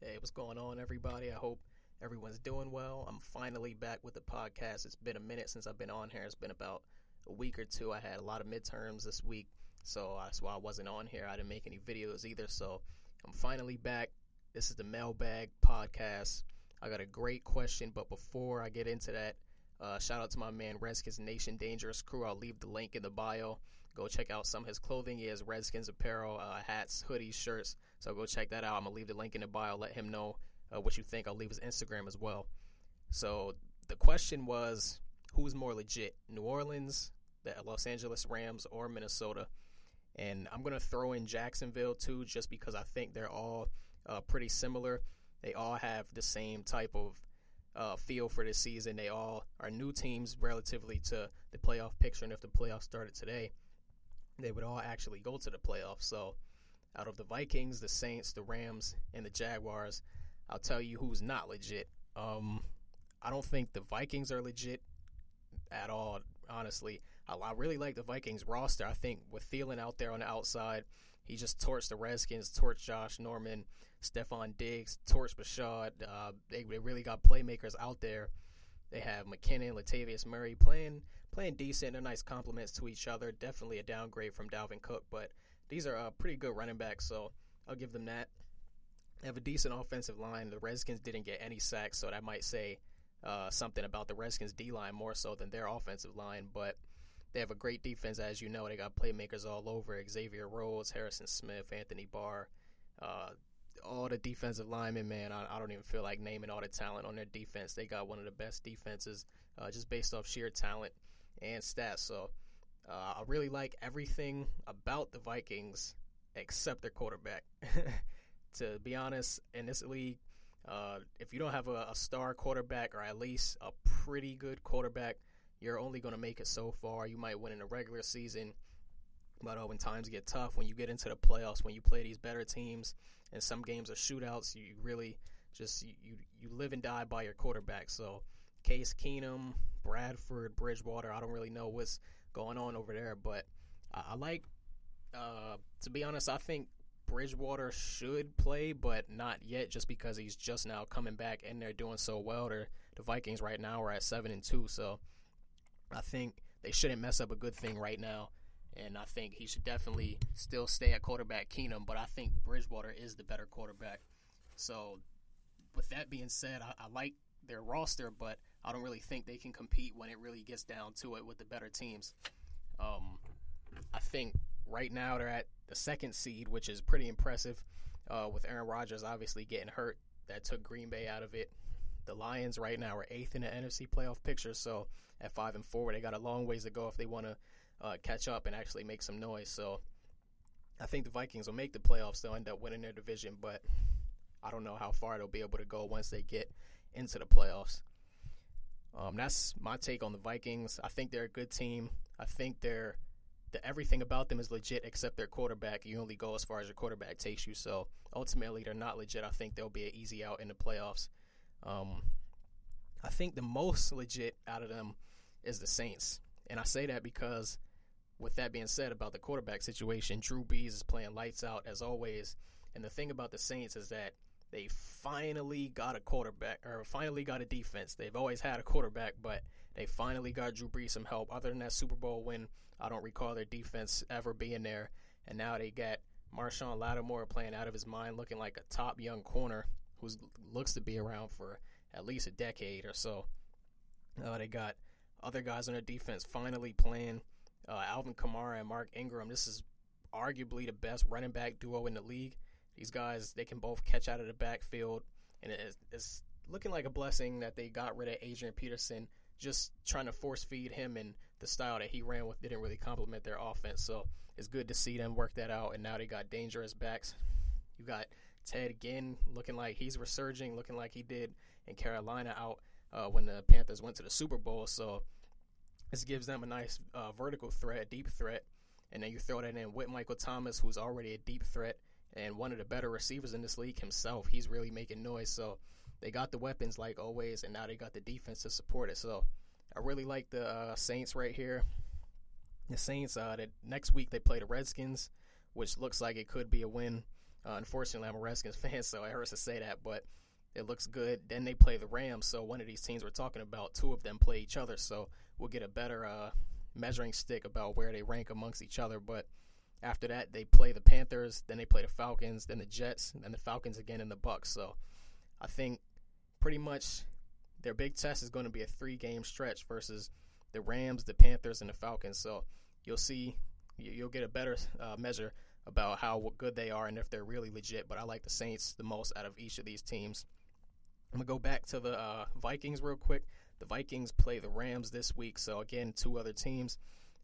Hey, what's going on, everybody? I hope everyone's doing well. I'm finally back with the podcast. It's been a minute since I've been on here. It's been about a week or two. I had a lot of midterms this week, so that's why I wasn't on here. I didn't make any videos either, so I'm finally back. This is the Mailbag Podcast. I got a great question, but before I get into that, uh, shout out to my man Redskins Nation Dangerous Crew. I'll leave the link in the bio. Go check out some of his clothing. He has Redskins apparel, uh, hats, hoodies, shirts. So go check that out. I'm gonna leave the link in the bio. Let him know uh, what you think. I'll leave his Instagram as well. So the question was, who's more legit, New Orleans, the Los Angeles Rams, or Minnesota? And I'm gonna throw in Jacksonville too, just because I think they're all uh, pretty similar. They all have the same type of uh, feel for this season. They all are new teams relatively to the playoff picture, and if the playoffs started today, they would all actually go to the playoffs. So, out of the Vikings, the Saints, the Rams, and the Jaguars, I'll tell you who's not legit. Um, I don't think the Vikings are legit at all. Honestly, I, I really like the Vikings roster. I think with Thielen out there on the outside, he just torched the Redskins, torched Josh Norman, Stefon Diggs, torched Rashad. Uh, they, they really got playmakers out there. They have McKinnon, Latavius Murray playing playing decent. They're nice compliments to each other. Definitely a downgrade from Dalvin Cook, but these are uh, pretty good running backs, so I'll give them that. They have a decent offensive line. The Redskins didn't get any sacks, so that might say uh, something about the Redskins D line more so than their offensive line, but they have a great defense, as you know. They got playmakers all over Xavier Rhodes, Harrison Smith, Anthony Barr. Uh, all the defensive linemen, man, I, I, don't even feel like naming all the talent on their defense. They got one of the best defenses uh, just based off sheer talent and stats. So uh, I really like everything about the Vikings except their quarterback. to be honest, in this league, uh, if you don't have a, a, star quarterback or at least a pretty good quarterback, you're only going to make it so far. You might win in a regular season, but uh, when times get tough, when you get into the playoffs, when you play these better teams, and some games are shootouts, you really just you, you, you live and die by your quarterback. So Case Keenum, Bradford, Bridgewater, I don't really know what's going on over there, but I, I like. Uh, to be honest, I think Bridgewater should play, but not yet, just because he's just now coming back and they're doing so well. They're, the Vikings right now are at seven and two, so I think they shouldn't mess up a good thing right now. And I think he should definitely still stay at quarterback Keenum, but I think Bridgewater is the better quarterback. So, with that being said, I, I like their roster, but I don't really think they can compete when it really gets down to it with the better teams. Um, I think right now they're at the second seed, which is pretty impressive. Uh, with Aaron Rodgers obviously getting hurt, that took Green Bay out of it. The Lions right now are eighth in the NFC playoff picture, so at five and four, they got a long ways to go if they want to uh, catch up and actually make some noise. So I think the Vikings will make the playoffs. They'll end up winning their division, but I don't know how far they'll be able to go once they get into the playoffs. Um, that's my take on the Vikings. I think they're a good team. I think they're the, everything about them is legit except their quarterback. You only go as far as your quarterback takes you. So ultimately, they're not legit. I think they'll be an easy out in the playoffs. Um, I think the most legit out of them is the Saints, and I say that because, with that being said about the quarterback situation, Drew Brees is playing lights out as always. And the thing about the Saints is that they finally got a quarterback or finally got a defense. They've always had a quarterback, but they finally got Drew Brees some help. Other than that Super Bowl win, I don't recall their defense ever being there. And now they got Marshon Lattimore playing out of his mind, looking like a top young corner who looks to be around for at least a decade or so. They got other guys on their defense finally playing. Uh, Alvin Kamara and Mark Ingram. This is arguably the best running back duo in the league. These guys, they can both catch out of the backfield, and it's, it's looking like a blessing that they got rid of Adrian Peterson. Just trying to force feed him and the style that he ran with didn't really complement their offense. So it's good to see them work that out. And now they got dangerous backs. You got Ted Ginn looking like he's resurging, looking like he did in Carolina out uh, when the Panthers went to the Super Bowl. So this gives them a nice uh, vertical threat, deep threat. And then you throw that in with Michael Thomas, who's already a deep threat and one of the better receivers in this league himself. He's really making noise. So they got the weapons like always, and now they got the defense to support it. So I really like the uh, Saints right here. The Saints, uh, that next week they play the Redskins, which looks like it could be a win. Uh, unfortunately, I'm a Redskins fan, so it hurts to say that, but it looks good. Then they play the Rams, so one of these teams we're talking about, two of them play each other, so we'll get a better uh, measuring stick about where they rank amongst each other. But after that, they play the Panthers, then they play the Falcons, then the Jets, and then the Falcons again in the Bucs. So I think pretty much their big test is going to be a three-game stretch versus the Rams, the Panthers, and the Falcons. So you'll see, you'll get a better uh, measure about how good they are and if they're really legit. But I like the Saints the most out of each of these teams. I'm gonna go back to the uh, Vikings real quick. The Vikings play the Rams this week, so again, two other teams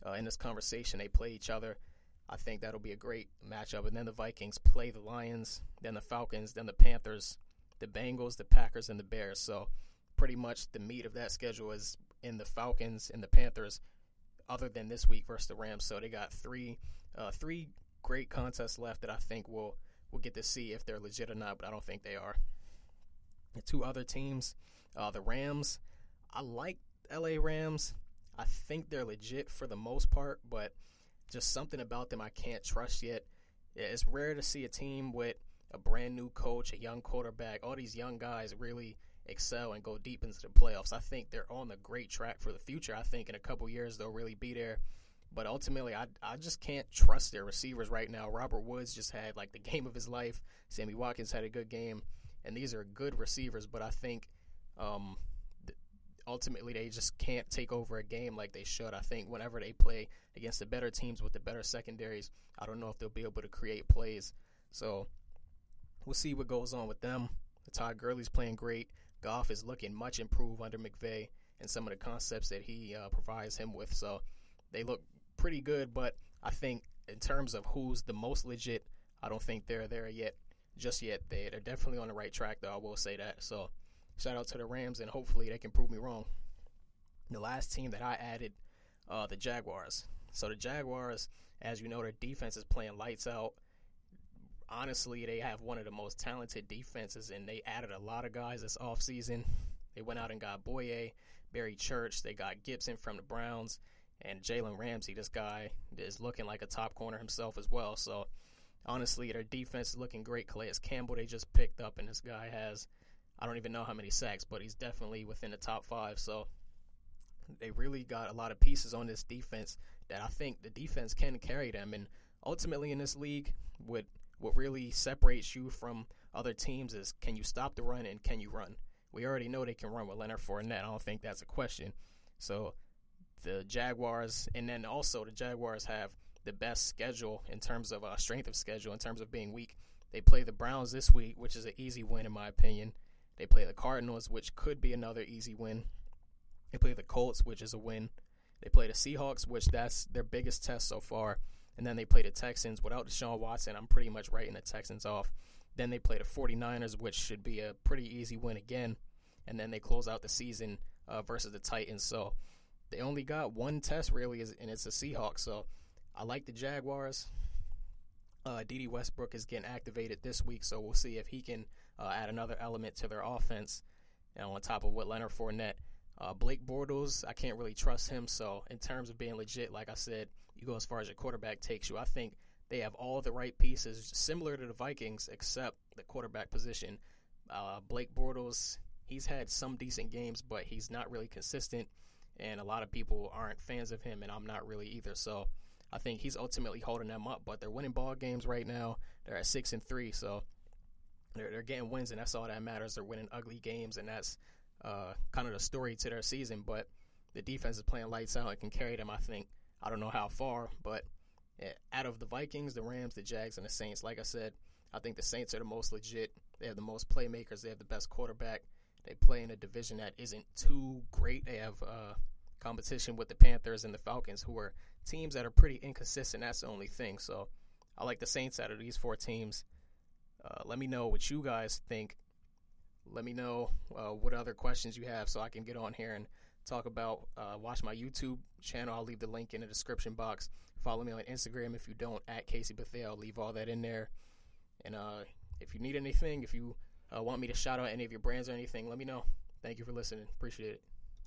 uh, in this conversation. They play each other. I think that'll be a great matchup. And then the Vikings play the Lions, then the Falcons, then the Panthers, the Bengals, the Packers, and the Bears. So pretty much the meat of that schedule is in the Falcons and the Panthers, other than this week versus the Rams. So they got three uh, three great contests left that I think we'll we'll get to see if they're legit or not, but I don't think they are. Two other teams, uh, the Rams, I like LA Rams. I think they're legit for the most part, but just something about them I can't trust yet. It's rare to see a team with a brand new coach, a young quarterback, all these young guys really excel and go deep into the playoffs. I think they're on the great track for the future. I think in a couple years they'll really be there. But ultimately, I, I just can't trust their receivers right now. Robert Woods just had like the game of his life. Sammy Watkins had a good game, and these are good receivers. But I think um, ultimately they just can't take over a game like they should. I think whenever they play against the better teams with the better secondaries, I don't know if they'll be able to create plays. So we'll see what goes on with them. Todd Gurley's playing great. Goff is looking much improved under McVay and some of the concepts that he uh, provides him with. So they look pretty good, but I think in terms of who's the most legit, I don't think they're there yet, just yet. They, they're definitely on the right track, though. I will say that. So shout out to the Rams, and hopefully they can prove me wrong. The last team that I added, uh, the Jaguars. So the Jaguars, as you know, their defense is playing lights out honestly, they have one of the most talented defenses, and they added a lot of guys this offseason. They went out and got Bouye, Barry Church. They got Gipson from the Browns, and Jalen Ramsey. This guy is looking like a top corner himself as well. So, honestly, their defense is looking great. Calais Campbell, they just picked up, and this guy has, I don't even know how many sacks, but he's definitely within the top five. So, they really got a lot of pieces on this defense that I think the defense can carry them. And ultimately, in this league, with what really separates you from other teams is can you stop the run and can you run? We already know they can run with Leonard Fournette. I don't think that's a question. So the Jaguars, and then also the Jaguars have the best schedule in terms of uh, strength of schedule, in terms of being weak. They play the Browns this week, which is an easy win in my opinion. They play the Cardinals, which could be another easy win. They play the Colts, which is a win. They play the Seahawks, which that's their biggest test so far and then they play the Texans without Deshaun Watson. I'm pretty much writing the Texans off. Then they play the 49ers, which should be a pretty easy win again. And then they close out the season uh, versus the Titans. So they only got one test really, and it's the Seahawks. So I like the Jaguars. Uh, Dede Westbrook is getting activated this week, so we'll see if he can uh, add another element to their offense. And on top of what Leonard Fournette, uh, Blake Bortles, I can't really trust him. So in terms of being legit, like I said, you go as far as your quarterback takes you. I think they have all the right pieces, similar to the Vikings, except the quarterback position. Uh, Blake Bortles, he's had some decent games, but he's not really consistent, and a lot of people aren't fans of him, and I'm not really either. So I think he's ultimately holding them up. But they're winning ball games right now. They're at six and three, so they're they're getting wins, and that's all that matters. They're winning ugly games, and that's uh, kind of the story to their season. But the defense is playing lights out and can carry them. I think I don't know how far, but eh, out of the Vikings, the Rams, the Jags, and the Saints, like I said, I think the Saints are the most legit. They have the most playmakers. They have the best quarterback. They play in a division that isn't too great. They have uh, competition with the Panthers and the Falcons, who are teams that are pretty inconsistent. That's the only thing. So I like the Saints out of these four teams. Uh, let me know what you guys think. Let me know uh, what other questions you have so I can get on here and talk about, uh, watch my YouTube channel. I'll leave the link in the description box. Follow me on Instagram if you don't, at Casey Bethel. I'll leave all that in there. And uh, if you need anything, if you uh, want me to shout out any of your brands or anything, let me know. Thank you for listening. Appreciate it.